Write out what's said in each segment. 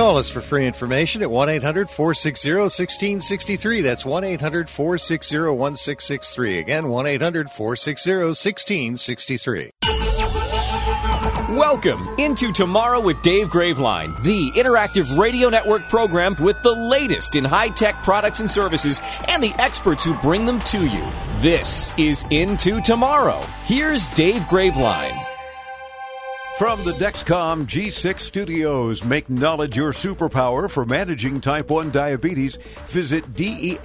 Call us for free information at 1 800 460 1663. That's 1 800 460 1663. Again, 1 800 460 1663. Welcome into Tomorrow with Dave Graveline, the interactive radio network program with the latest in high tech products and services and the experts who bring them to you. This is Into Tomorrow. Here's Dave Graveline. From the Dexcom G6 studios, make knowledge your superpower for managing type 1 diabetes. Visit DEXCOM.com.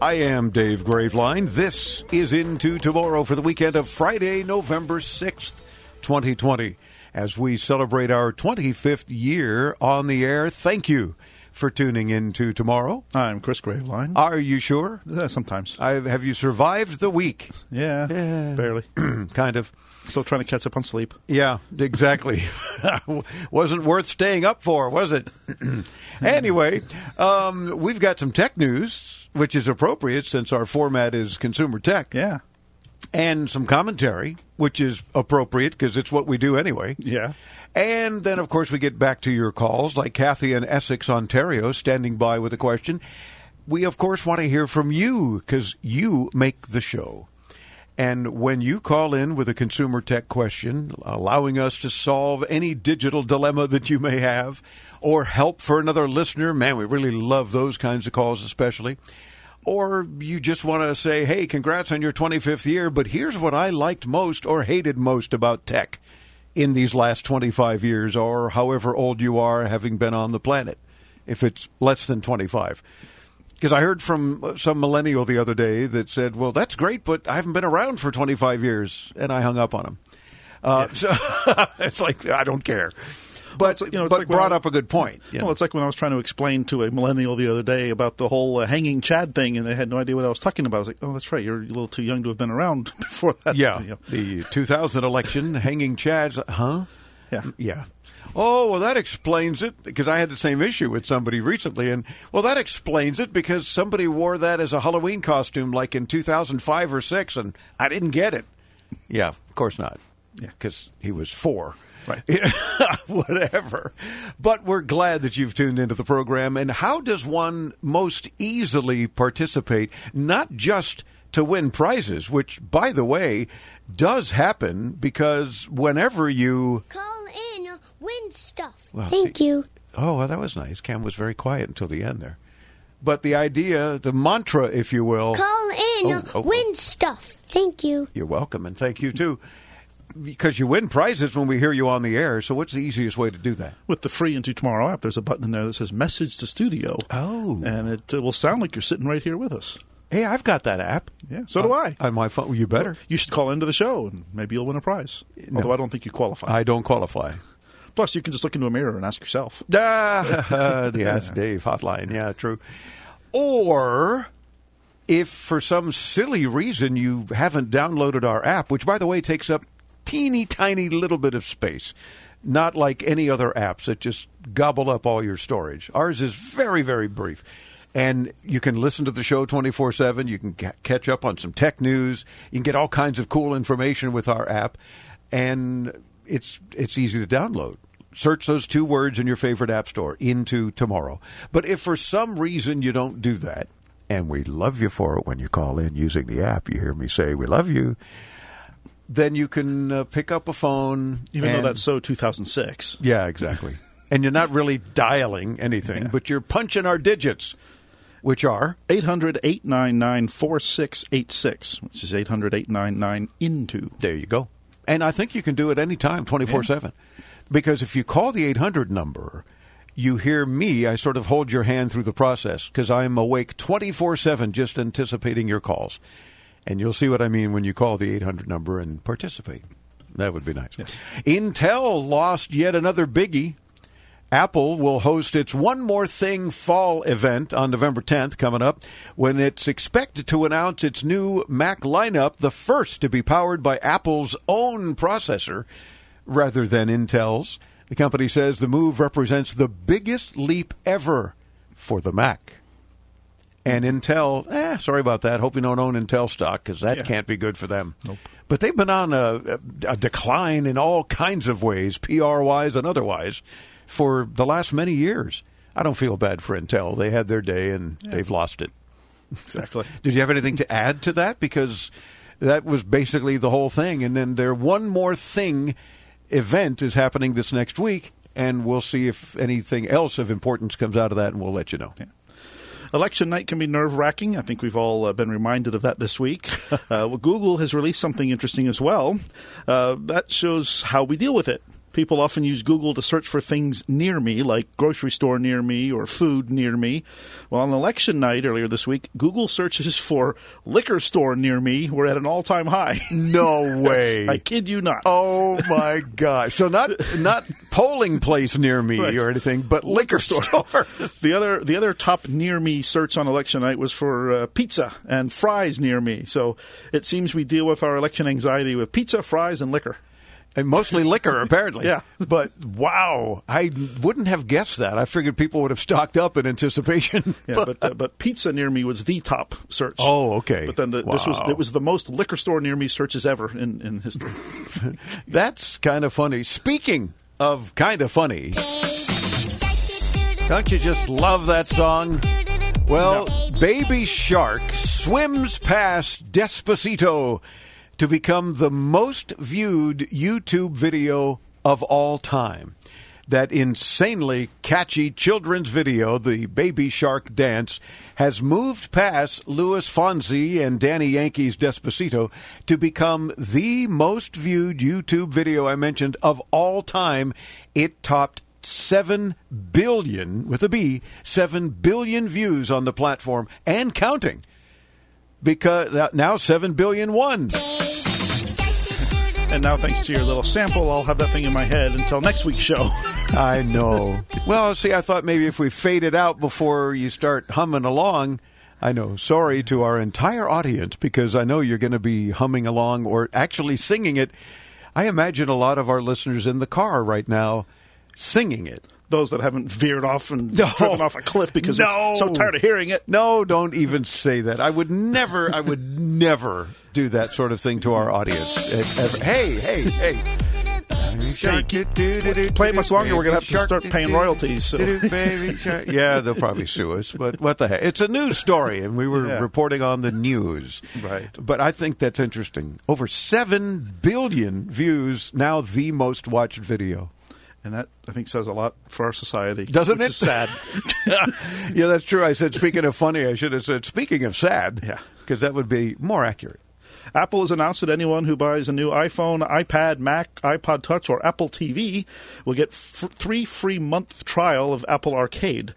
I am Dave Graveline. This is Into Tomorrow for the weekend of Friday, November 6th, 2020. As we celebrate our 25th year on the air, thank you for tuning in to tomorrow. I'm Chris Graveline. Are you sure? Uh, sometimes. I've, have you survived the week? Yeah, Yeah. barely. kind of. Still trying to catch up on sleep. Yeah, exactly. Wasn't worth staying up for, was it? anyway, um, we've got some tech news, which is appropriate since our format is consumer tech, Yeah. and some commentary, which is appropriate because it's what we do anyway. Yeah. And then, of course, we get back to your calls, like Cathy in Essex, Ontario, standing by with a question. We, of course, want to hear from you because you make the show. And when you call in with a consumer tech question, allowing us to solve any digital dilemma that you may have, or help for another listener, man, we really love those kinds of calls, especially. Or you just want to say, hey, congrats on your 25th year, but here's what I liked most or hated most about tech in these last 25 years, or however old you are having been on the planet, if it's less than 25. Because I heard from some millennial the other day that said, "Well, that's great, but I haven't been around for 25 years," and I hung up on him. Uh, So it's like I don't care, but like- you know, it's but like brought I- up a good point. you know. Well, it's like when I was trying to explain to a millennial the other day about the whole uh, hanging Chad thing, and they had no idea what I was talking about. I was like, "Oh, that's right. You're a little too young to have been around before that." yeah, You know. the 2000 election, hanging Chads, huh? Yeah. Yeah. Oh, well, that explains it because I had the same issue with somebody recently. And, well, that explains it because somebody wore that as a Halloween costume like in 2005 or 6, and I didn't get it. Yeah, of course not. Yeah, because he was four. Right. Whatever. But we're glad that you've tuned into the program. And how does one most easily participate, not just to win prizes, which, by the way, does happen because whenever you. Call in, win stuff. Well, Thank see- you. Oh, well, that was nice. Cam was very quiet until the end there. But the idea, the mantra, if you will. Call in, Oh, oh, win stuff. Thank you. You're welcome, and thank you too. Because you win prizes when we hear you on the air. So, what's the easiest way to do that? With the free Into Tomorrow app, there's a button in there that says "Message to Studio." Oh. and it uh, will sound like you're sitting right here with us. Hey, I've got that app. Yeah, so do I. On my phone. You better. You should call into the show, and maybe you'll win a prize. Although I don't think you qualify. I don't qualify. Plus, you can just look into a mirror and ask yourself. Ah, the Ask Dave hotline. Yeah, true. Or if for some silly reason you haven't downloaded our app, which by the way takes up teeny tiny little bit of space, not like any other apps that just gobble up all your storage. Ours is very, very brief. And you can listen to the show 24 7. You can ca- catch up on some tech news. You can get all kinds of cool information with our app. And it's, it's easy to download. Search those two words in your favorite app store, into tomorrow. But if for some reason you don't do that, and we love you for it when you call in using the app, you hear me say, we love you, then you can uh, pick up a phone. Even though that's so 2006. Yeah, exactly. and you're not really dialing anything, but you're punching our digits, which are 800 899 4686, which is 800 899 into. There you go. And I think you can do it anytime, 24 7. Because if you call the 800 number, you hear me, I sort of hold your hand through the process because I'm awake 24 7 just anticipating your calls. And you'll see what I mean when you call the 800 number and participate. That would be nice. Intel lost yet another biggie. Apple will host its One More Thing fall event on November 10th, coming up, when it's expected to announce its new Mac lineup, the first to be powered by Apple's own processor rather than Intel's. The company says the move represents the biggest leap ever for the Mac. And Intel, eh, sorry about that. Hope you don't own Intel stock because that Yeah. can't be good for them. But they've been on a, a decline in all kinds of ways, PR wise and otherwise, for the last many years. I don't feel bad for Intel. They had their day and they've lost it. Exactly. Did you have anything to add to that? Because that was basically the whole thing. And then their one more thing event is happening this next week, and we'll see if anything else of importance comes out of that, and we'll let you know. Election night can be nerve wracking. I think we've all uh, been reminded of that this week. uh, well, Google has released something interesting as well. Uh, that shows how we deal with it. People often use Google to search for things near me, like grocery store near me or food near me. Well, on election night earlier this week, Google searches for liquor store near me were at an all time high. No way. I kid you not. Oh my gosh! So not not polling place near me Right. or anything, but liquor, store. The other the other top near me search on election night was for uh, pizza and fries near me. So it seems we deal with our election anxiety with pizza, fries, and liquor. And mostly liquor, apparently. Yeah. But wow, I wouldn't have guessed that. I figured people would have stocked up in anticipation. Yeah, but uh, but pizza near me was the top search. Oh, okay. But then the, this was it was the most liquor store near me searches ever in in history. That's kind of funny. Speaking of kind of funny, don't you just love that song? Well, Baby Shark swims past Despacito to become the most viewed YouTube video of all time. That insanely catchy children's video, the Baby Shark Dance, has moved past Luis Fonsi and Daddy Yankee's Despacito to become the most viewed YouTube video I mentioned of all time. It topped 7 billion, with a B, 7 billion views on the platform and counting. Because uh, now 7 billion one. and now, thanks to your little sample, I'll have that thing in my head until next week's show. I know. Well, see, I thought maybe if we fade it out before you start humming along. I know. Sorry to our entire audience because I know you're going to be humming along or actually singing it. I imagine a lot of our listeners in the car right now singing it. Those that haven't veered off and No. driven off a cliff because No. they're so tired of hearing it. No, don't even say that. I would never, I would never do that sort of thing to our audience. Hey, hey, hey. Play it much longer, we're gonna have to start paying royalties, so. Yeah, they'll probably sue us, but what the heck? It's a news story, and we were Yeah. reporting on the news. Right. But I think that's interesting. Over 7 billion views, now the most watched video. And that, I think, says a lot for our society. Doesn't it? Sad. yeah, that's true. I said, speaking of funny, I should have said, speaking of sad. Yeah. Because that would be more accurate. Apple has announced that anyone who buys a new iPhone, iPad, Mac, iPod Touch, or Apple TV will get f- three free month trial of Apple Arcade.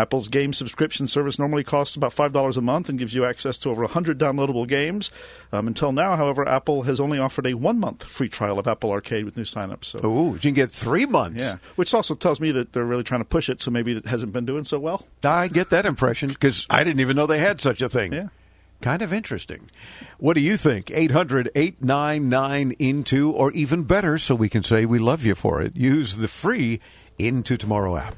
Apple's game subscription service normally costs about $5 a month and gives you access to over 100 downloadable games. Um, until now, however, Apple has only offered a one month free trial of Apple Arcade with new signups. So, Ooh, you can get three months. yeah, which also tells me that they're really trying to push it, so maybe it hasn't been doing so well. I get that impression because I didn't even know they had such a thing. Yeah. Kind of interesting. What do you think? 800 899 Into, or even better, so we can say we love you for it, use the free Into Tomorrow app.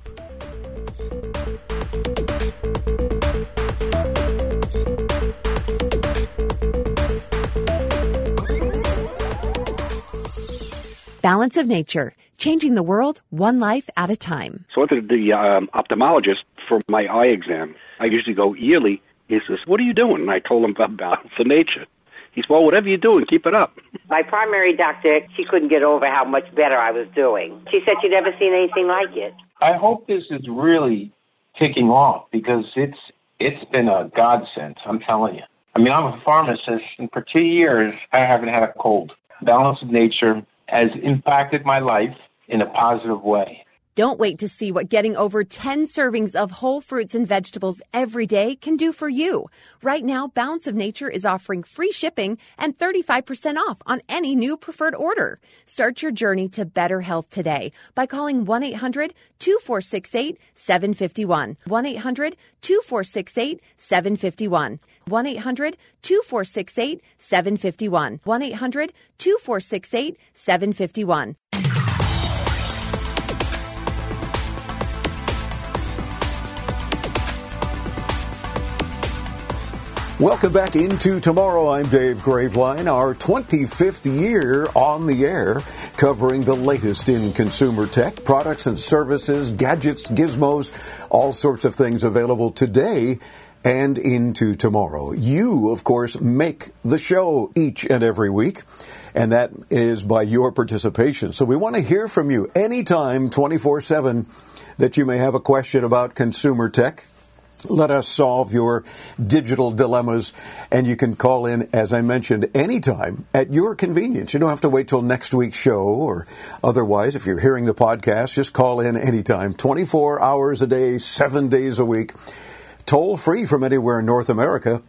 Balance of Nature, changing the world one life at a time. So I went to the um, ophthalmologist for my eye exam. I usually go yearly. He says, "What are you doing?" And I told him about balance of nature. He said, "Well, whatever you're doing, keep it up." My primary doctor, she couldn't get over how much better I was doing. She said she'd never seen anything like it. I hope this is really taking off because it's it's been a godsend. I'm telling you. I mean, I'm a pharmacist, and for two years I haven't had a cold. Balance of nature has impacted my life in a positive way. Don't wait to see what getting over 10 servings of whole fruits and vegetables every day can do for you. Right now, Balance of Nature is offering free shipping and 35% off on any new preferred order. Start your journey to better health today by calling 1 800 2468 751. 1 800 2468 751. 1 800 2468 751. 1 800 2468 751. Welcome back into tomorrow. I'm Dave Graveline, our 25th year on the air, covering the latest in consumer tech, products and services, gadgets, gizmos, all sorts of things available today and into tomorrow. You, of course, make the show each and every week, and that is by your participation. So we want to hear from you anytime, 24 7, that you may have a question about consumer tech let us solve your digital dilemmas, and you can call in, as I mentioned, anytime at your convenience. You don't have to wait till next week's show, or otherwise, if you're hearing the podcast, just call in anytime, 24 hours a day, seven days a week, toll free from anywhere in North America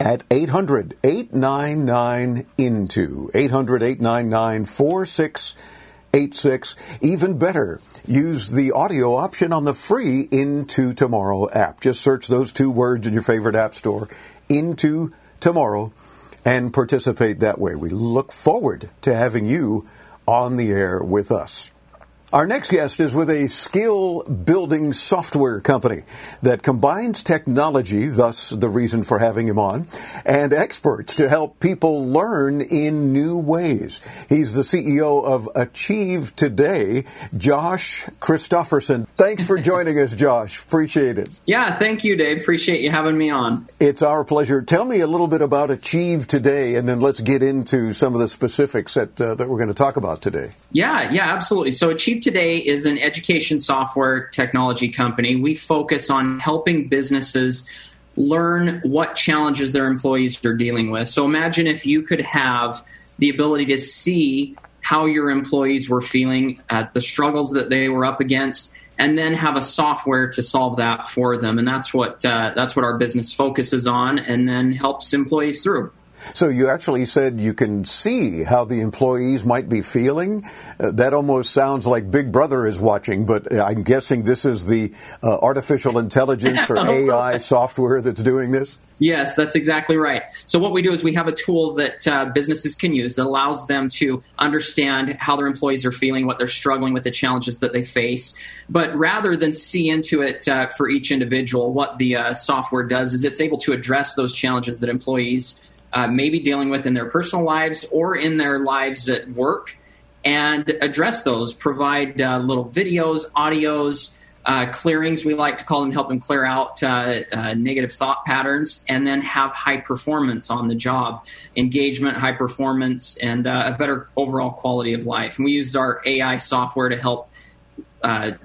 at 800 899 INTO. 800 899 4686. Even better, use the audio option on the free Into Tomorrow app. Just search those two words in your favorite app store, Into Tomorrow, and participate that way. We look forward to having you on the air with us. Our next guest is with a skill building software company that combines technology, thus the reason for having him on, and experts to help people learn in new ways. He's the CEO of Achieve Today, Josh Christofferson. Thanks for joining us, Josh. Appreciate it. Yeah, thank you, Dave. Appreciate you having me on. It's our pleasure. Tell me a little bit about Achieve Today, and then let's get into some of the specifics that, uh, that we're going to talk about today. Yeah, yeah, absolutely. So Achieve Today is an education software technology company. We focus on helping businesses learn what challenges their employees are dealing with. So imagine if you could have the ability to see how your employees were feeling, at the struggles that they were up against, and then have a software to solve that for them. And that's what uh, that's what our business focuses on, and then helps employees through. So you actually said you can see how the employees might be feeling. Uh, that almost sounds like Big Brother is watching, but I'm guessing this is the uh, artificial intelligence or AI software that's doing this. Yes, that's exactly right. So what we do is we have a tool that uh, businesses can use that allows them to understand how their employees are feeling, what they're struggling with, the challenges that they face. But rather than see into it uh, for each individual, what the uh, software does is it's able to address those challenges that employees uh, maybe dealing with in their personal lives or in their lives at work and address those, provide uh, little videos, audios, uh, clearings, we like to call them, help them clear out uh, uh, negative thought patterns, and then have high performance on the job, engagement, high performance, and uh, a better overall quality of life. And we use our AI software to help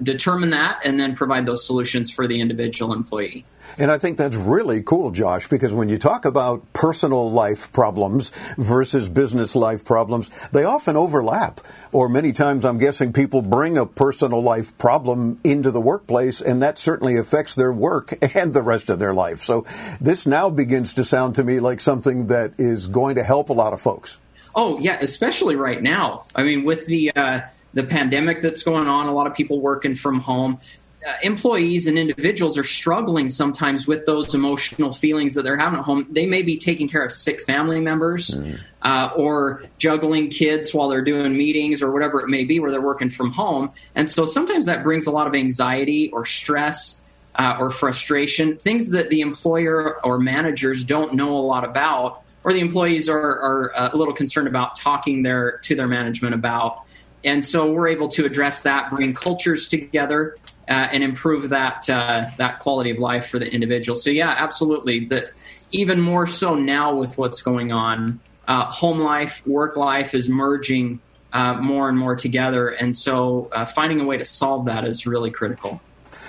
determine that and then provide those solutions for the individual employee. And I think that's really cool, Josh, because when you talk about personal life problems versus business life problems, they often overlap. Or many times I'm guessing people bring a personal life problem into the workplace, and that certainly affects their work and the rest of their life. So this now begins to sound to me like something that is going to help a lot of folks. Oh, yeah, especially right now. I mean, with the. Uh the pandemic that's going on, a lot of people working from home employees and individuals are struggling sometimes with those emotional feelings that they're having at home. They may be taking care of sick family members mm. uh, or juggling kids while they're doing meetings or whatever it may be where they're working from home. And so sometimes that brings a lot of anxiety or stress uh, or frustration, things that the employer or managers don't know a lot about or the employees are, are uh, a little concerned about talking their to their management about. And so we're able to address that, bring cultures together, uh, and improve that uh, that quality of life for the individual. So yeah, absolutely. The, even more so now with what's going on, uh, home life, work life is merging uh, more and more together. And so uh, finding a way to solve that is really critical.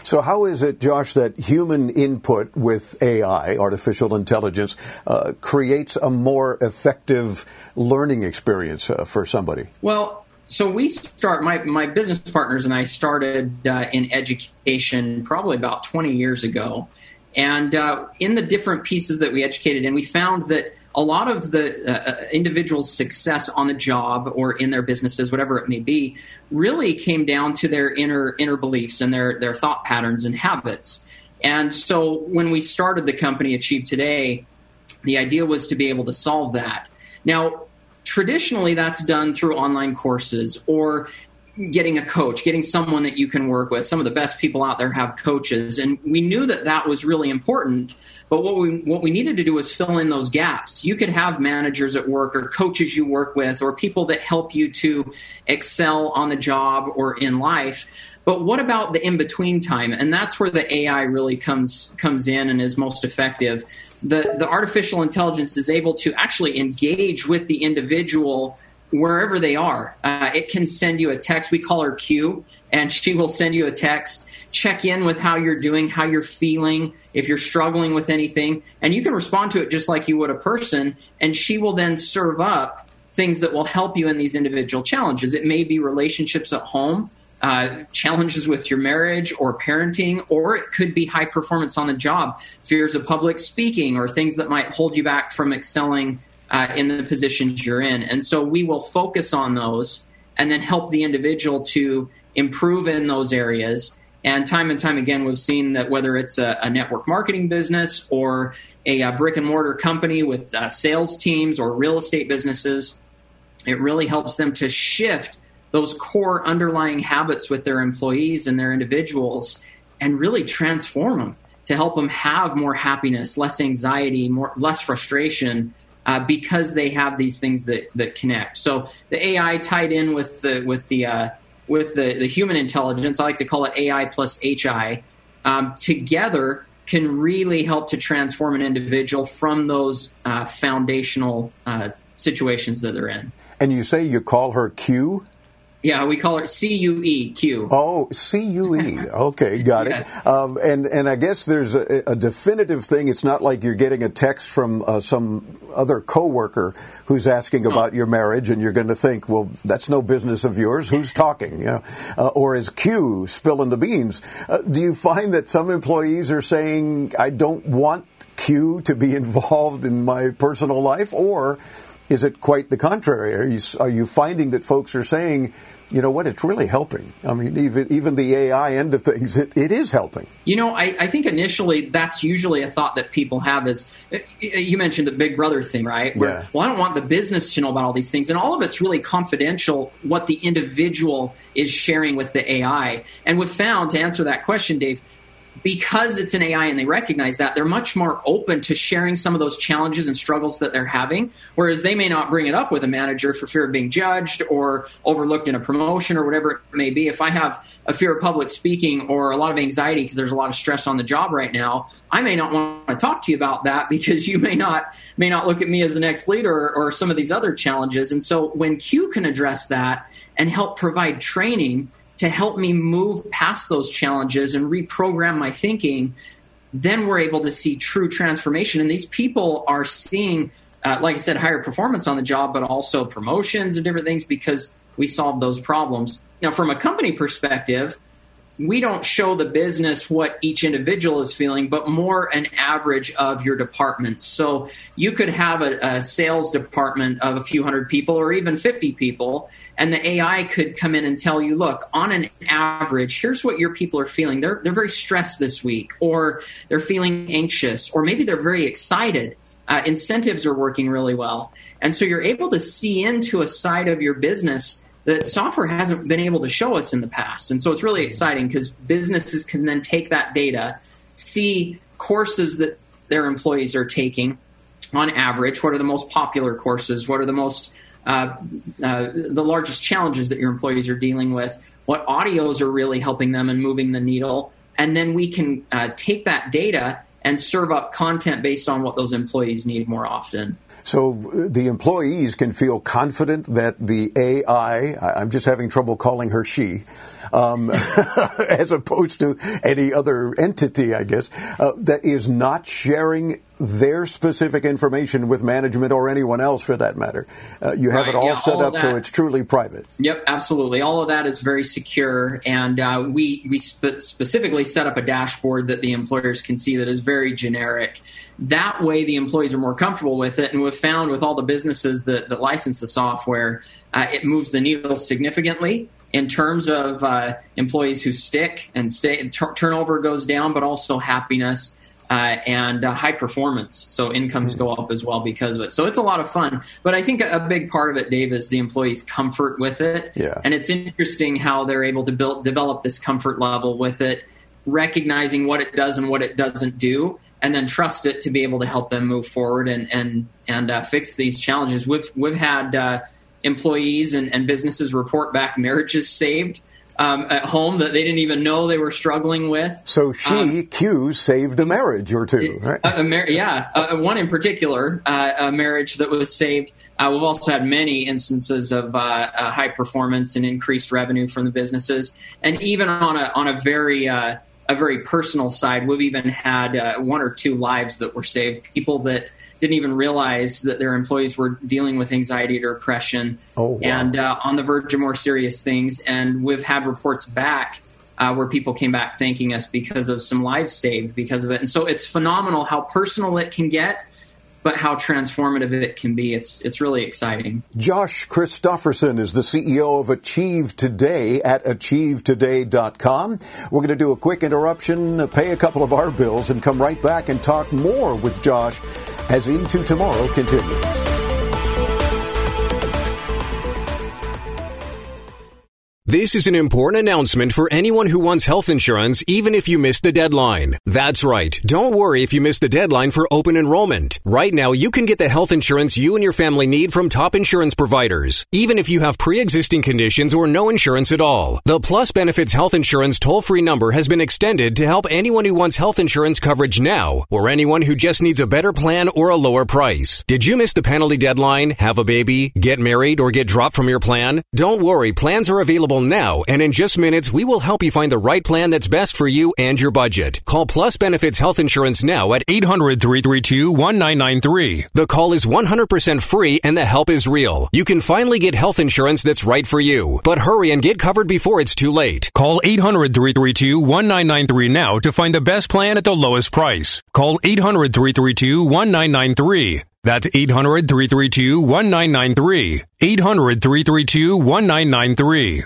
So, how is it, Josh, that human input with AI, artificial intelligence, uh, creates a more effective learning experience uh, for somebody? Well, so we start my my business partners and I started uh, in education probably about 20 years ago, and uh, in the different pieces that we educated in, we found that a lot of the uh, uh, individual's success on the job or in their businesses, whatever it may be, really came down to their inner inner beliefs and their their thought patterns and habits. And so when we started the company Achieve Today, the idea was to be able to solve that. Now, traditionally that's done through online courses or getting a coach, getting someone that you can work with. Some of the best people out there have coaches, and we knew that that was really important. But what we what we needed to do was fill in those gaps. You could have managers at work or coaches you work with or people that help you to excel on the job or in life. But what about the in between time? And that's where the AI really comes comes in and is most effective. The the artificial intelligence is able to actually engage with the individual wherever they are. Uh, it can send you a text. We call her Q, and she will send you a text, check in with how you're doing, how you're feeling, if you're struggling with anything, and you can respond to it just like you would a person, and she will then serve up things that will help you in these individual challenges. It may be relationships at home. Uh, challenges with your marriage or parenting, or it could be high performance on the job, fears of public speaking, or things that might hold you back from excelling uh, in the positions you're in. And so we will focus on those and then help the individual to improve in those areas. And time and time again, we've seen that whether it's a, a network marketing business or a, a, brick and mortar company with uh, sales teams or real estate businesses, it really helps them to shift those core underlying habits with their employees and their individuals and really transform them to help them have more happiness, less anxiety, more less frustration, uh, because they have these things that, that connect. So the AI tied in with the with the uh, with the, the human intelligence, I like to call it AI plus HI, um, together can really help to transform an individual from those uh, foundational uh, situations that they're in. And you say you call her Q? Yeah, we call it C U E Q. Oh, C U E. Okay, got it. Um, and and I guess there's a, a, definitive thing. It's not like you're getting a text from uh, some other coworker who's asking about your marriage, and you're going to think, well, that's no business of yours. Who's talking? You know, uh, or is Q spilling the beans? Uh, do you find that some employees are saying, I don't want Q to be involved in my personal life, or is it quite the contrary? Are you, are you finding that folks are saying, you know what, it's really helping? I mean, even, even the AI end of things, it, it is helping. You know, I, I think initially that's usually a thought that people have is eh, eh, you mentioned the big brother thing, right? Where, yeah. well, I don't want the business to know about all these things. And all of it's really confidential what the individual is sharing with the AI. And we've found, to answer that question, Dave, because it's an AI and they recognize that, they're much more open to sharing some of those challenges and struggles that they're having. Whereas they may not bring it up with a manager for fear of being judged or overlooked in a promotion or whatever it may be. If I have a fear of public speaking or a lot of anxiety because there's a lot of stress on the job right now, I may not want to talk to you about that because you may not may not look at me as the next leader or, or some of these other challenges. And so when Q can address that and help provide training to help me move past those challenges and reprogram my thinking, then we're able to see true transformation. And these people are seeing, uh, like I said, higher performance on the job, but also promotions and different things because we solved those problems. Now, from a company perspective, we don't show the business what each individual is feeling, but more an average of your departments. So you could have a, a, sales department of a few hundred people or even 50 people, and the AI could come in and tell you, look, on an average, here's what your people are feeling. They're, they're very stressed this week, or they're feeling anxious, or maybe they're very excited. Uh, incentives are working really well. And so you're able to see into a side of your business that software hasn't been able to show us in the past. And so it's really exciting because businesses can then take that data, see courses that their employees are taking on average, what are the most popular courses, what are the most uh, uh, the largest challenges that your employees are dealing with, what audios are really helping them and moving the needle, and then we can uh, take that data and serve up content based on what those employees need more often. So uh, the employees can feel confident that the AI, I'm just having trouble calling her she, um, as opposed to any other entity, I guess, uh, that is not sharing their specific information with management or anyone else for that matter. Uh, you have Right, it all yeah, set all up so it's truly private. Yep, absolutely. All of that is very secure, and uh, we we spe- specifically set up a dashboard that the employers can see that is very generic. That way, the employees are more comfortable with it, and we've found with all the businesses that, that license the software, uh, it moves the needle significantly in terms of uh, employees who stick and stay. Tur- turnover goes down, but also happiness uh, and uh, high performance. So incomes go up as well because of it. So it's a lot of fun. But I think a, a big part of it, Dave, is the employees' comfort with it. Yeah. And it's interesting how they're able to build develop this comfort level with it, recognizing what it does and what it doesn't do. And then trust it to be able to help them move forward and and and uh, fix these challenges. We've we've had uh, employees and, and businesses report back marriages saved um, at home that they didn't even know they were struggling with. So she, Um, Q, saved a marriage or two, right? a, a mar- yeah, uh, one in particular, uh, a marriage that was saved. Uh, we've also had many instances of uh, uh, high performance and increased revenue from the businesses, and even on a on a very uh, a very personal side, we've even had uh, one or two lives that were saved. People that didn't even realize that their employees were dealing with anxiety or depression, Oh, wow. and uh, on the verge of more serious things. And we've had reports back uh, where people came back thanking us because of some lives saved because of it. And so it's phenomenal how personal it can get, but how transformative it can be. It's it's really exciting. Josh Christofferson is the CEO of Achieve Today at achievetoday.com. We're going to do a quick interruption, pay a couple of our bills, and come right back and talk more with Josh as Into Tomorrow continues. This is an important announcement for anyone who wants health insurance, even if you missed the deadline. That's right. Don't worry if you missed the deadline for open enrollment. Right now, you can get the health insurance you and your family need from top insurance providers, even if you have pre-existing conditions or no insurance at all. The Plus Benefits Health Insurance toll-free number has been extended to help anyone who wants health insurance coverage now, or anyone who just needs a better plan or a lower price. Did you miss the penalty deadline, have a baby, get married, or get dropped from your plan? Don't worry, plans are available now, and in just minutes, we will help you find the right plan that's best for you and your budget. Call Plus Benefits Health Insurance now at 800 332 1993. The call is 100% free and the help is real. You can finally get health insurance that's right for you. But hurry and get covered before it's too late. Call 800 332 1993 now to find the best plan at the lowest price. Call 800 332 1993. That's 800 332 1993. 800 332 1993.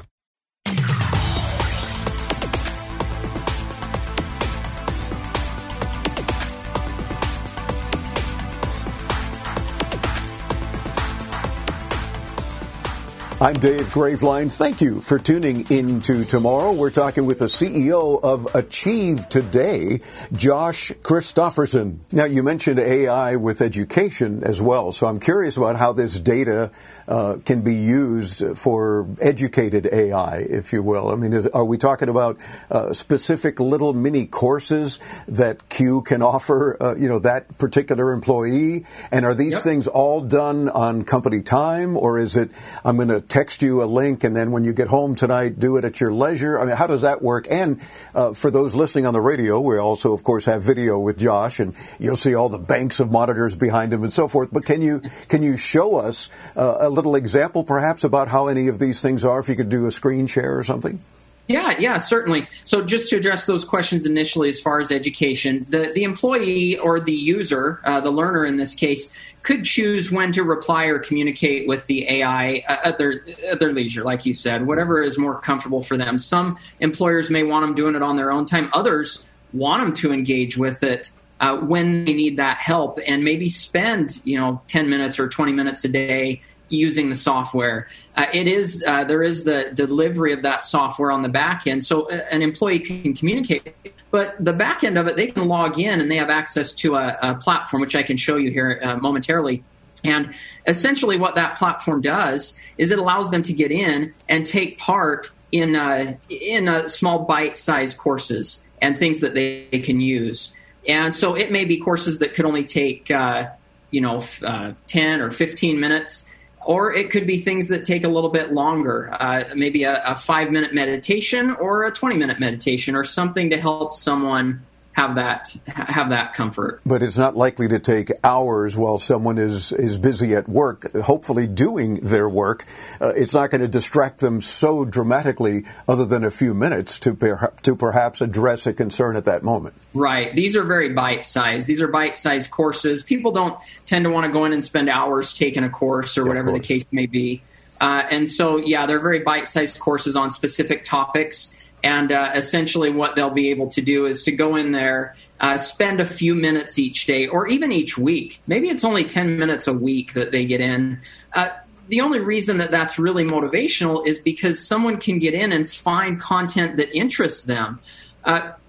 I'm Dave Graveline. Thank you for tuning in to tomorrow. We're talking with the CEO of Achieve Today, Josh Christofferson. Now, you mentioned AI with education as well, so I'm curious about how this data uh, can be used for educated AI, if you will. I mean, is, are we talking about uh, specific little mini courses that Q can offer, uh, you know, that particular employee? And are these things all done on company time, or is it, I'm going to text you a link and then when you get home tonight, do it at your leisure? I mean, how does that work? And uh, for those listening on the radio, we also, of course, have video with Josh, and you'll see all the banks of monitors behind him and so forth. But can you can you show us uh, a little example, perhaps, about how any of these things are? If you could do a screen share or something. Yeah, yeah, certainly. So just to address those questions initially, as far as education, the the employee or the user, uh, the learner in this case, could choose when to reply or communicate with the AI at their at their leisure, like you said, whatever is more comfortable for them. Some employers may want them doing it on their own time. Others want them to engage with it uh, when they need that help, and maybe spend you know ten minutes or twenty minutes a day using the software. Uh, it is uh, there is the delivery of that software on the back end, so uh, an employee can communicate. But the back end of it, they can log in and they have access to a, a platform, which I can show you here uh, momentarily. And essentially, what that platform does is it allows them to get in and take part in uh, in uh, small bite-sized courses and things that they, they can use And so it may be courses that could only take, you know, uh, 10 or 15 minutes, or it could be things that take a little bit longer, uh, maybe a, a five minute meditation or a 20 minute meditation or something to help someone have that have that comfort. But it's not likely to take hours while someone is is busy at work, hopefully doing their work. Uh, it's not going to distract them so dramatically, other than a few minutes to per- to perhaps address a concern at that moment. Right. These are very bite sized. These are bite sized courses. People don't tend to want to go in and spend hours taking a course or yeah, whatever the case may be. Uh, and so, yeah, they're very bite sized courses on specific topics. And uh, essentially, what they'll be able to do is to go in there, uh, spend a few minutes each day, or even each week. Maybe it's only 10 minutes a week that they get in. Uh, the only reason that that's really motivational is because someone can get in and find content that interests them.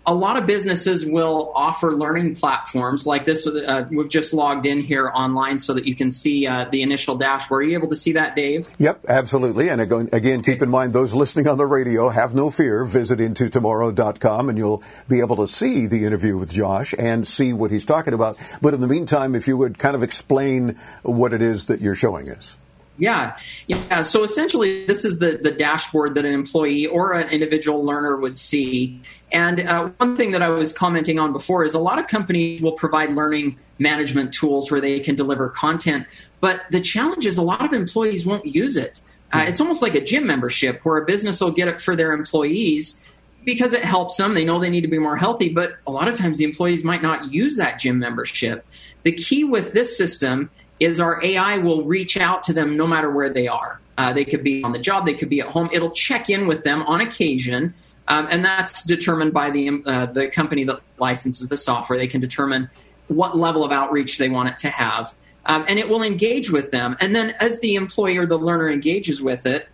A lot of businesses will offer learning platforms like this. Uh, we've just logged in here online so that you can see uh, the initial dashboard. Are you able to see that, Dave? Yep, absolutely. And again, keep in mind those listening on the radio, have no fear. Visit intotomorrow.com and you'll be able to see the interview with Josh and see what he's talking about. But in the meantime, if you would kind of explain what it is that you're showing us. Yeah, yeah. So essentially, this is the the dashboard that an employee or an individual learner would see. And uh, one thing that I was commenting on before is a lot of companies will provide learning management tools where they can deliver content, but the challenge is a lot of employees won't use it. Uh, it's almost like a gym membership where a business will get it for their employees because it helps them. They know they need to be more healthy, but a lot of times the employees might not use that gym membership. The key with this system is our AI will reach out to them no matter where they are. Uh, they could be on the job, they could be at home. It'll check in with them on occasion, um, and that's determined by the uh, the company that licenses the software. They can determine what level of outreach they want it to have, um, and it will engage with them. And then, as the employer, the learner engages with it,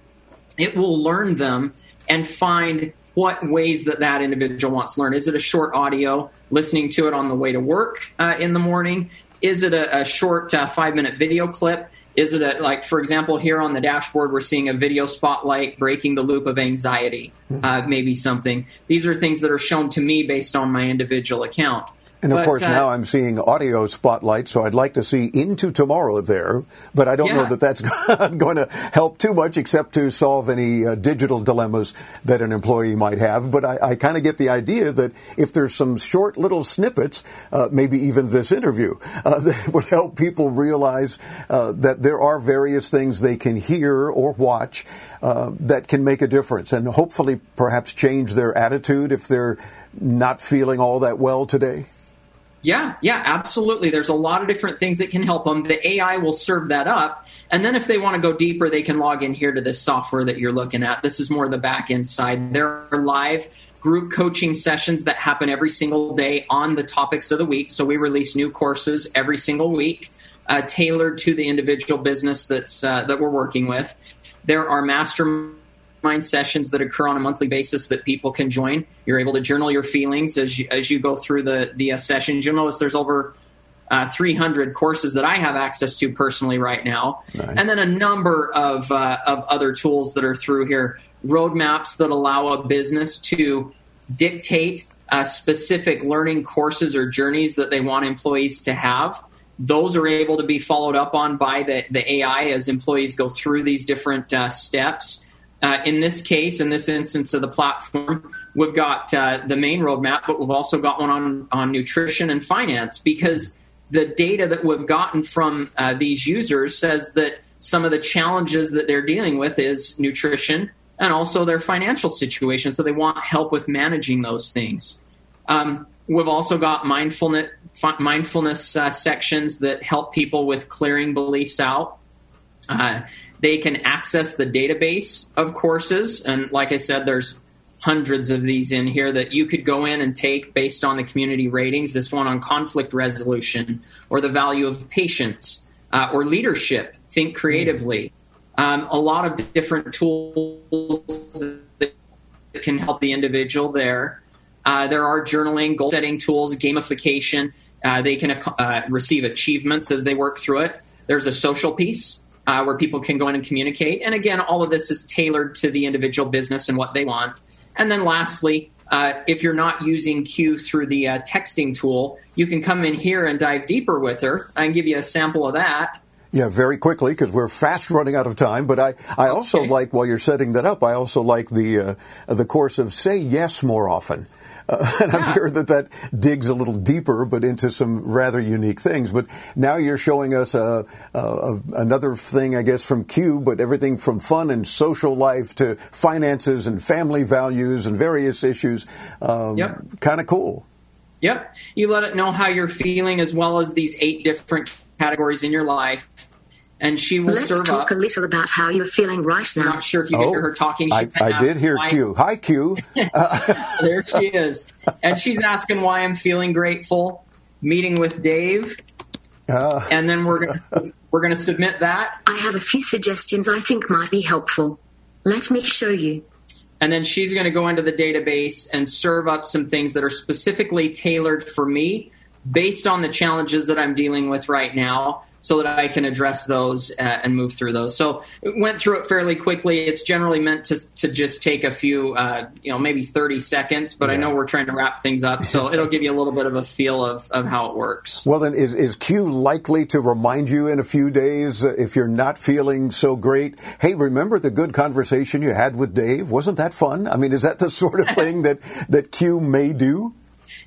it will learn them and find what ways that that individual wants to learn. Is it a short audio, listening to it on the way to work uh, in the morning? Is it a, a short uh, five minute video clip? Is it a, like, for example, here on the dashboard, we're seeing a video spotlight breaking the loop of anxiety, mm-hmm. uh, maybe something. These are things that are shown to me based on my individual account. And of but, course, uh, now I'm seeing audio spotlight, so I'd like to see into tomorrow there, but I don't yeah. know that that's going to help too much except to solve any uh, digital dilemmas that an employee might have. But I, I kind of get the idea that if there's some short little snippets, uh, maybe even this interview, uh, that would help people realize uh, that there are various things they can hear or watch uh, that can make a difference and hopefully perhaps change their attitude if they're not feeling all that well today. Yeah, yeah, absolutely. There's a lot of different things that can help them. The AI will serve that up. And then if they want to go deeper, they can log in here to this software that you're looking at. This is more the back end side. There are live group coaching sessions that happen every single day on the topics of the week. So we release new courses every single week, uh, tailored to the individual business that's uh, that we're working with. There are mastermind mastermind sessions that occur on a monthly basis that people can join. You're able to journal your feelings as you, as you go through the the uh, sessions. You'll notice there's over uh, 300 courses that I have access to personally right now, nice. and then a number of uh, of other tools that are through here. Roadmaps that allow a business to dictate uh, specific learning courses or journeys that they want employees to have. Those are able to be followed up on by the, the AI as employees go through these different uh, steps. Uh, in this case, in this instance of the platform, we've got uh, the main roadmap, but we've also got one on, on nutrition and finance because the data that we've gotten from uh, these users says that some of the challenges that they're dealing with is nutrition and also their financial situation. So they want help with managing those things. Um, we've also got mindfulness, mindfulness uh, sections that help people with clearing beliefs out. Uh, they can access the database of courses. And like I said, there's hundreds of these in here that you could go in and take based on the community ratings. This one on conflict resolution or the value of patience uh, or leadership. Think creatively. Um, a lot of different tools that can help the individual there. Uh, there are journaling, goal setting tools, gamification. Uh, they can uh, receive achievements as they work through it. There's a social piece uh, where people can go in and communicate. And again, all of this is tailored to the individual business and what they want. And then lastly, uh, if you're not using Q through the uh, texting tool, you can come in here and dive deeper with her. I can give you a sample of that. Yeah, very quickly because we're fast running out of time. But I, I also Okay. like while you're setting that up, I also like the uh, the course of say yes more often. Uh, and I'm sure that that digs a little deeper, but into some rather unique things. But now you're showing us a, a, a, another thing, I guess, from Q, but everything from fun and social life to finances and family values and various issues. Um, Yep. Kind of cool. Yep. You let it know how you're feeling as well as these eight different categories in your life. And she will Let's serve talk up. a little about how you're feeling right now. I'm now. not sure if you can hear her talking. She Oh, I, I did hear why- Q. Hi, Q. there she is. And she's asking why I'm feeling grateful. Meeting with Dave. Uh, and then we're gonna we're gonna submit that. I have a few suggestions I think might be helpful. Let me show you. And then she's going to go into the database and serve up some things that are specifically tailored for me based on the challenges that I'm dealing with right now so that I can address those uh, and move through those. So went through it fairly quickly. It's generally meant to, to just take a few, uh, you know, maybe 30 seconds, but I know we're trying to wrap things up. So it'll give you a little bit of a feel of, of how it works. Well, then, is, is Q likely to remind you in a few days uh, if you're not feeling so great? Hey, remember the good conversation you had with Dave? Wasn't that fun? I mean, is that the sort of thing that, that Q may do?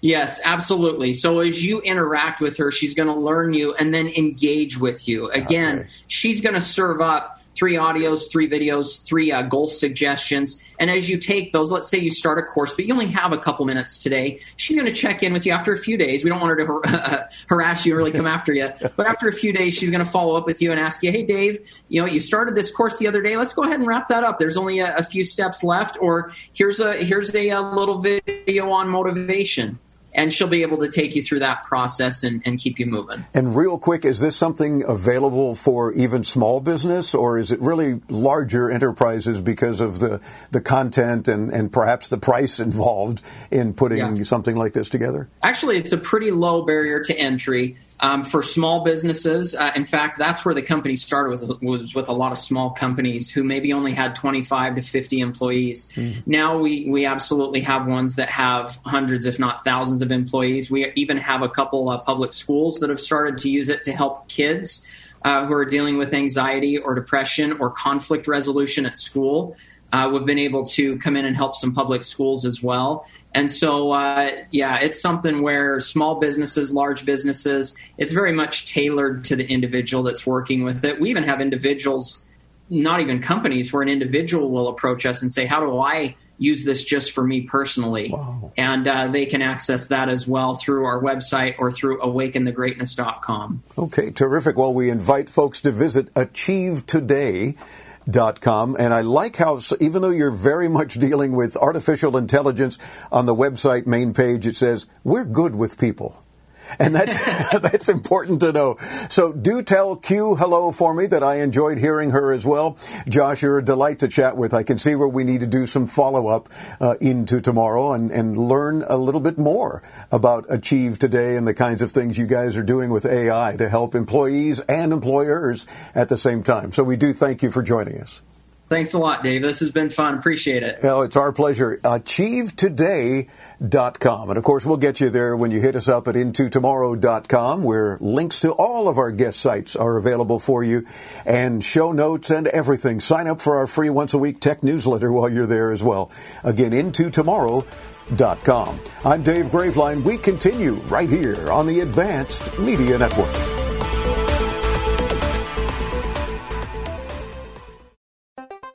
Yes, absolutely. So as you interact with her, she's going to learn you and then engage with you. Again, she's going to serve up three audios, three videos, three uh, goal suggestions. And as you take those, let's say you start a course, but you only have a couple minutes today, she's going to check in with you after a few days. We don't want her to har- harass you and really come after you. But after a few days, she's going to follow up with you and ask you, hey, Dave, you know, you started this course the other day. Let's go ahead and wrap that up. There's only a, a few steps left. Or here's a, here's a, a little video on motivation and she'll be able to take you through that process and, and keep you moving. And real quick, is this something available for even small business, or is it really larger enterprises because of the, the content and, and perhaps the price involved in putting Yeah. something like this together? Actually, it's a pretty low barrier to entry um, for small businesses. Uh, in fact, that's where the company started with was with a lot of small companies who maybe only had 25 to 50 employees. Now we we absolutely have ones that have hundreds, if not thousands, of employees. We even have a couple of public schools that have started to use it to help kids uh, who are dealing with anxiety or depression or conflict resolution at school. Uh, we've been able to come in and help some public schools as well. And so, uh, yeah, it's something where small businesses, large businesses, it's very much tailored to the individual that's working with it. We even have individuals, not even companies, where an individual will approach us and say, How do I use this just for me personally? And uh, they can access that as well through our website or through awakenthegreatness.com. Okay, terrific. Well, we invite folks to visit achievetoday.com. And I like how, even though you're very much dealing with artificial intelligence on the website main page, it says, we're good with people. And that's, that's important to know. So do tell Q hello for me that I enjoyed hearing her as well. Josh, you're a delight to chat with. I can see where we need to do some follow up uh, into tomorrow and, and learn a little bit more about Achieve Today and the kinds of things you guys are doing with AI to help employees and employers at the same time. So we do thank you for joining us. Thanks a lot, Dave. This has been fun. Appreciate it. Well, it's our pleasure. AchieveToday.com. And of course, we'll get you there when you hit us up at IntoTomorrow.com, where links to all of our guest sites are available for you and show notes and everything. Sign up for our free once a week tech newsletter while you're there as well. Again, IntoTomorrow.com. I'm Dave Graveline. We continue right here on the Advanced Media Network.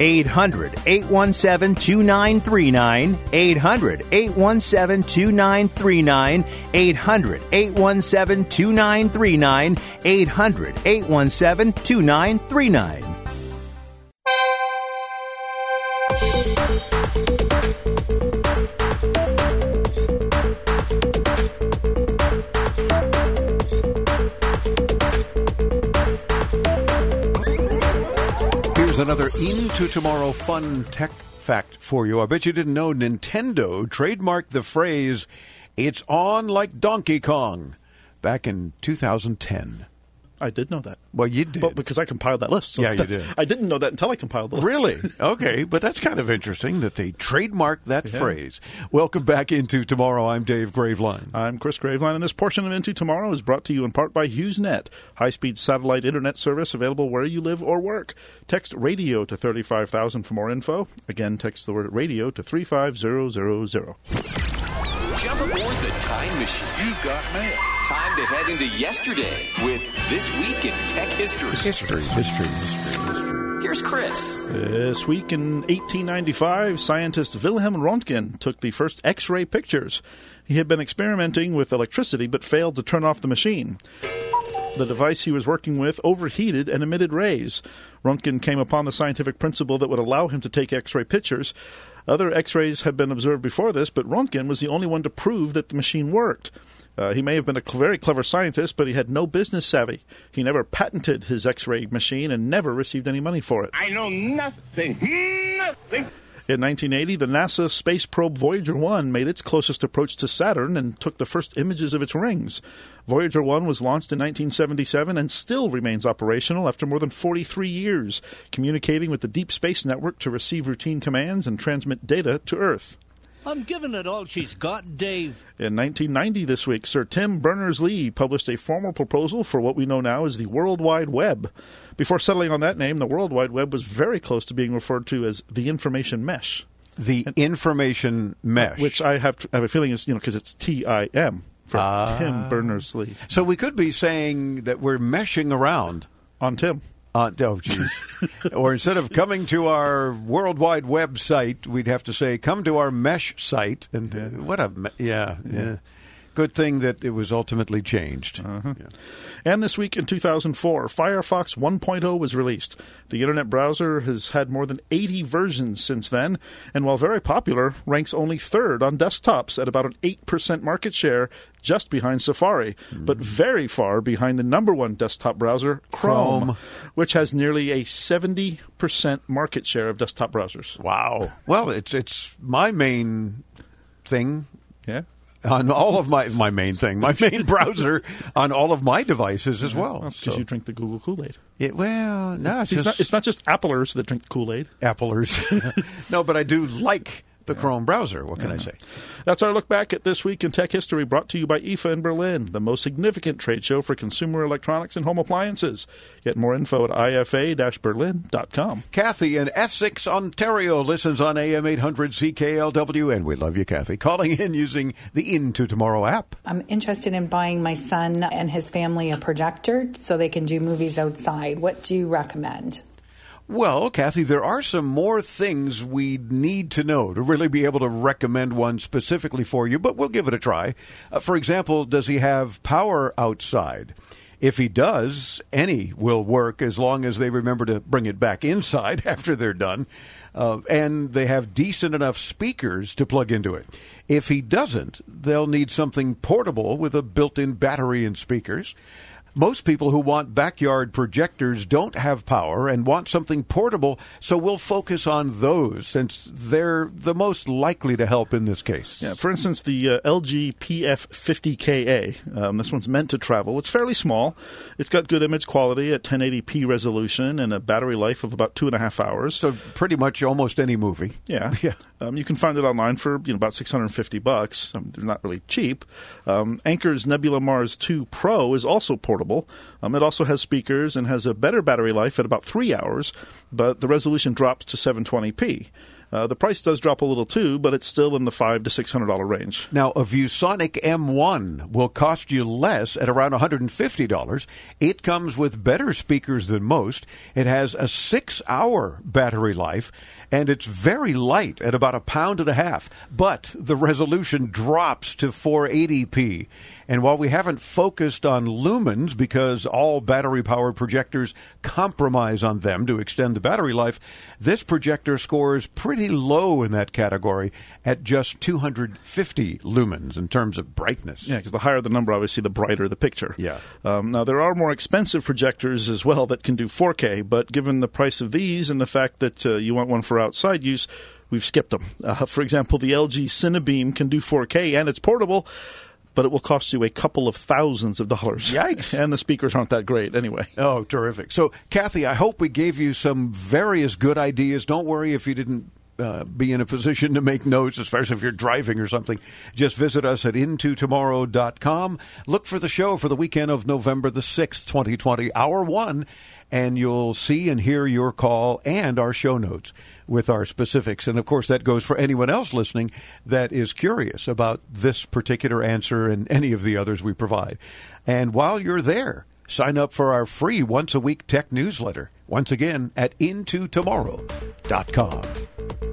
800 817 2939. 800 817 2939. 800 817 2939. 800 817 2939. Here's another Into Tomorrow fun tech fact for you. I bet you didn't know Nintendo trademarked the phrase, it's on like Donkey Kong, back in 2010. I did know that. Well, you did. But because I compiled that list. So Yeah, you did. I didn't know that until I compiled the list. Really? Okay, but that's kind of interesting that they trademarked that Yeah. phrase. Welcome back into Tomorrow. I'm Dave Graveline. I'm Chris Graveline, and this portion of Into Tomorrow is brought to you in part by HughesNet, high-speed satellite internet service available where you live or work. Text radio to 35000 for more info. Again, text the word radio to 35000. Jump aboard the time machine. You got mail. Time to head into yesterday with This Week in Tech History. History, history, history. Here's Chris. This week in 1895, scientist Wilhelm Röntgen took the first X-ray pictures. He had been experimenting with electricity but failed to turn off the machine. The device he was working with overheated and emitted rays. Röntgen came upon the scientific principle that would allow him to take X-ray pictures. Other X-rays had been observed before this, but Röntgen was the only one to prove that the machine worked. Uh, he may have been a cl- very clever scientist, but he had no business savvy. He never patented his X-ray machine and never received any money for it. I know nothing. Nothing. In 1980, the NASA space probe Voyager 1 made its closest approach to Saturn and took the first images of its rings. Voyager 1 was launched in 1977 and still remains operational after more than 43 years, communicating with the Deep Space Network to receive routine commands and transmit data to Earth. I'm giving it all she's got, Dave. In 1990, this week, Sir Tim Berners Lee published a formal proposal for what we know now as the World Wide Web. Before settling on that name, the World Wide Web was very close to being referred to as the information mesh. The information mesh. Which I have, I have a feeling is, you know, because it's T I M for Ah. Tim Berners Lee. So we could be saying that we're meshing around on Tim. Uh, oh, jeez. or instead of coming to our World Wide Web site, we'd have to say, come to our mesh site. And uh, what a, me- yeah, yeah. Good thing that it was ultimately changed. Uh-huh. And this week in 2004, Firefox 1.0 was released. The internet browser has had more than 80 versions since then, and while very popular, ranks only third on desktops at about an 8% market share, just behind Safari, but very far behind the number one desktop browser, Chrome, Chrome. which has nearly a 70% market share of desktop browsers. Wow. Well, it's it's my main thing. Yeah. On all of my my main thing, my main browser on all of my devices as well. That's because So- you drink the Google Kool Aid. It, well, no, it's, it's, just not, it's not just Applers that drink Kool Aid. Applers. no, but I do like the Chrome browser. What can I say? That's our look back at this week in tech history brought to you by IFA in Berlin, the most significant trade show for consumer electronics and home appliances. Get more info at ifa-berlin.com. Cathy in Essex, Ontario listens on AM 800 CKLW, and we love you, Cathy. Calling in using the Into Tomorrow app. I'm interested in buying my son and his family a projector so they can do movies outside. What do you recommend? Well, Cathy, there are some more things we need to know to really be able to recommend one specifically for you, but we'll give it a try. Uh, for example, does he have power outside? If he does, any will work as long as they remember to bring it back inside after they're done. Uh, and they have decent enough speakers to plug into it. If he doesn't, they'll need something portable with a built in battery and speakers. Most people who want backyard projectors don't have power and want something portable, so we'll focus on those since they're the most likely to help in this case. Yeah, for instance, the uh, LG PF50KA. Um, this one's meant to travel. It's fairly small. It's got good image quality at 1080p resolution and a battery life of about two and a half hours. So pretty much almost any movie. Yeah, yeah. Um, you can find it online for you know about 650 bucks. Um, they're not really cheap. Um, Anker's Nebula Mars 2 Pro is also portable. Um, it also has speakers and has a better battery life at about three hours, but the resolution drops to 720p. Uh, the price does drop a little too, but it's still in the five to six hundred dollar range. Now, a ViewSonic M1 will cost you less at around $150. It comes with better speakers than most. It has a six hour battery life, and it's very light at about a pound and a half. But the resolution drops to 480p. And while we haven't focused on lumens because all battery powered projectors compromise on them to extend the battery life, this projector scores pretty low in that category at just 250 lumens in terms of brightness. Yeah, because the higher the number, obviously, the brighter the picture. Yeah. Um, now, there are more expensive projectors as well that can do 4K, but given the price of these and the fact that uh, you want one for outside use, we've skipped them. Uh, for example, the LG Cinebeam can do 4K and it's portable but it will cost you a couple of thousands of dollars. Yikes. And the speakers aren't that great anyway. Oh, terrific. So, Cathy, I hope we gave you some various good ideas. Don't worry if you didn't uh, be in a position to make notes, especially if you're driving or something. Just visit us at intotomorrow.com. Look for the show for the weekend of November the 6th, 2020, hour one, and you'll see and hear your call and our show notes with our specifics. And of course, that goes for anyone else listening that is curious about this particular answer and any of the others we provide. And while you're there, sign up for our free once a week tech newsletter. Once again, at intotomorrow.com.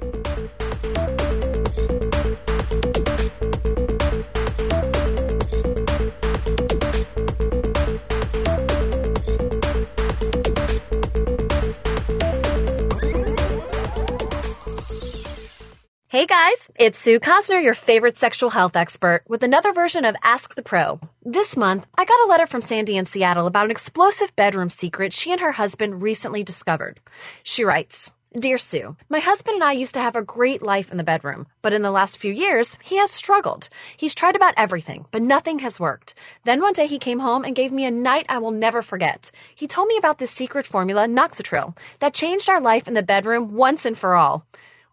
Hey guys, it's Sue Cosner, your favorite sexual health expert, with another version of Ask the Pro. This month, I got a letter from Sandy in Seattle about an explosive bedroom secret she and her husband recently discovered. She writes, Dear Sue, my husband and I used to have a great life in the bedroom, but in the last few years, he has struggled. He's tried about everything, but nothing has worked. Then one day he came home and gave me a night I will never forget. He told me about this secret formula, Noxatril, that changed our life in the bedroom once and for all.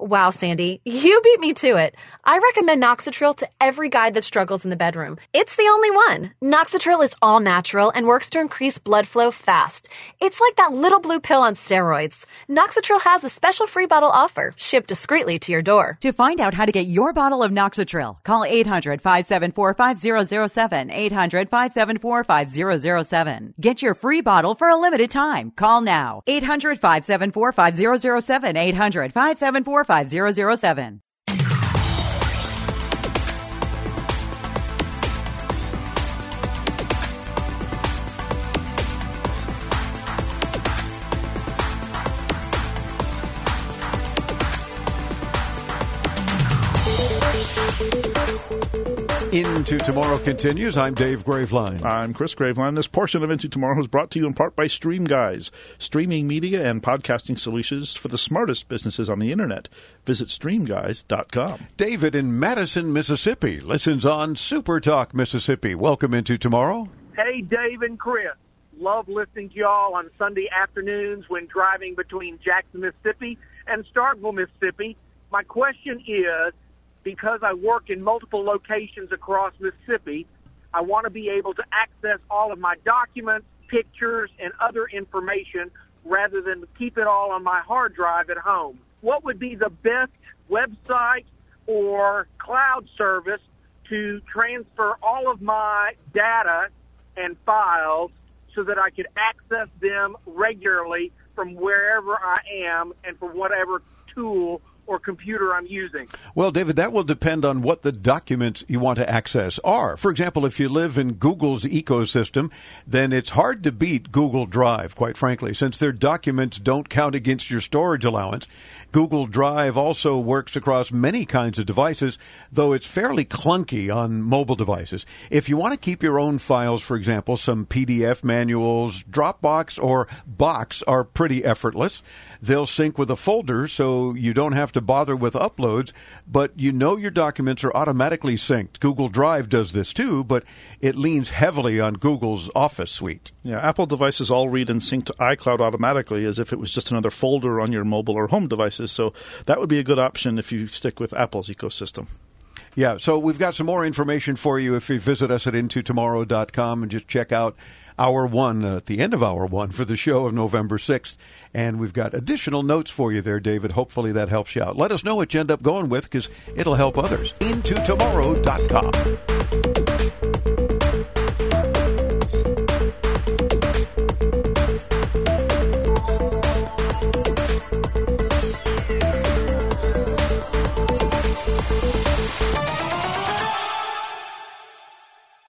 Wow, Sandy, you beat me to it. I recommend Noxatril to every guy that struggles in the bedroom. It's the only one. Noxatril is all natural and works to increase blood flow fast. It's like that little blue pill on steroids. Noxatril has a special free bottle offer, shipped discreetly to your door. To find out how to get your bottle of Noxatril, call 800 574 5007. 800 574 5007. Get your free bottle for a limited time. Call now. 800 574 5007. 800 574 5007. Into Tomorrow continues. I'm Dave Graveline. I'm Chris Graveline. This portion of Into Tomorrow is brought to you in part by Stream Guys, streaming media and podcasting solutions for the smartest businesses on the internet. Visit streamguys.com. David in Madison, Mississippi listens on Super Talk Mississippi. Welcome into Tomorrow. Hey, Dave and Chris. Love listening to y'all on Sunday afternoons when driving between Jackson, Mississippi and Starkville, Mississippi. My question is because I work in multiple locations across Mississippi, I want to be able to access all of my documents, pictures, and other information rather than keep it all on my hard drive at home. What would be the best website or cloud service to transfer all of my data and files so that I could access them regularly from wherever I am and from whatever tool or computer I'm using. Well, David, that will depend on what the documents you want to access are. For example, if you live in Google's ecosystem, then it's hard to beat Google Drive, quite frankly, since their documents don't count against your storage allowance. Google Drive also works across many kinds of devices, though it's fairly clunky on mobile devices. If you want to keep your own files, for example, some PDF manuals, Dropbox or Box are pretty effortless. They'll sync with a folder so you don't have to bother with uploads, but you know your documents are automatically synced. Google Drive does this too, but it leans heavily on Google's Office suite. Yeah, Apple devices all read and sync to iCloud automatically as if it was just another folder on your mobile or home devices. So that would be a good option if you stick with Apple's ecosystem. Yeah, so we've got some more information for you if you visit us at intotomorrow.com and just check out hour one, uh, at the end of hour one for the show of November 6th. And we've got additional notes for you there, David. Hopefully that helps you out. Let us know what you end up going with because it'll help others. IntoTomorrow.com.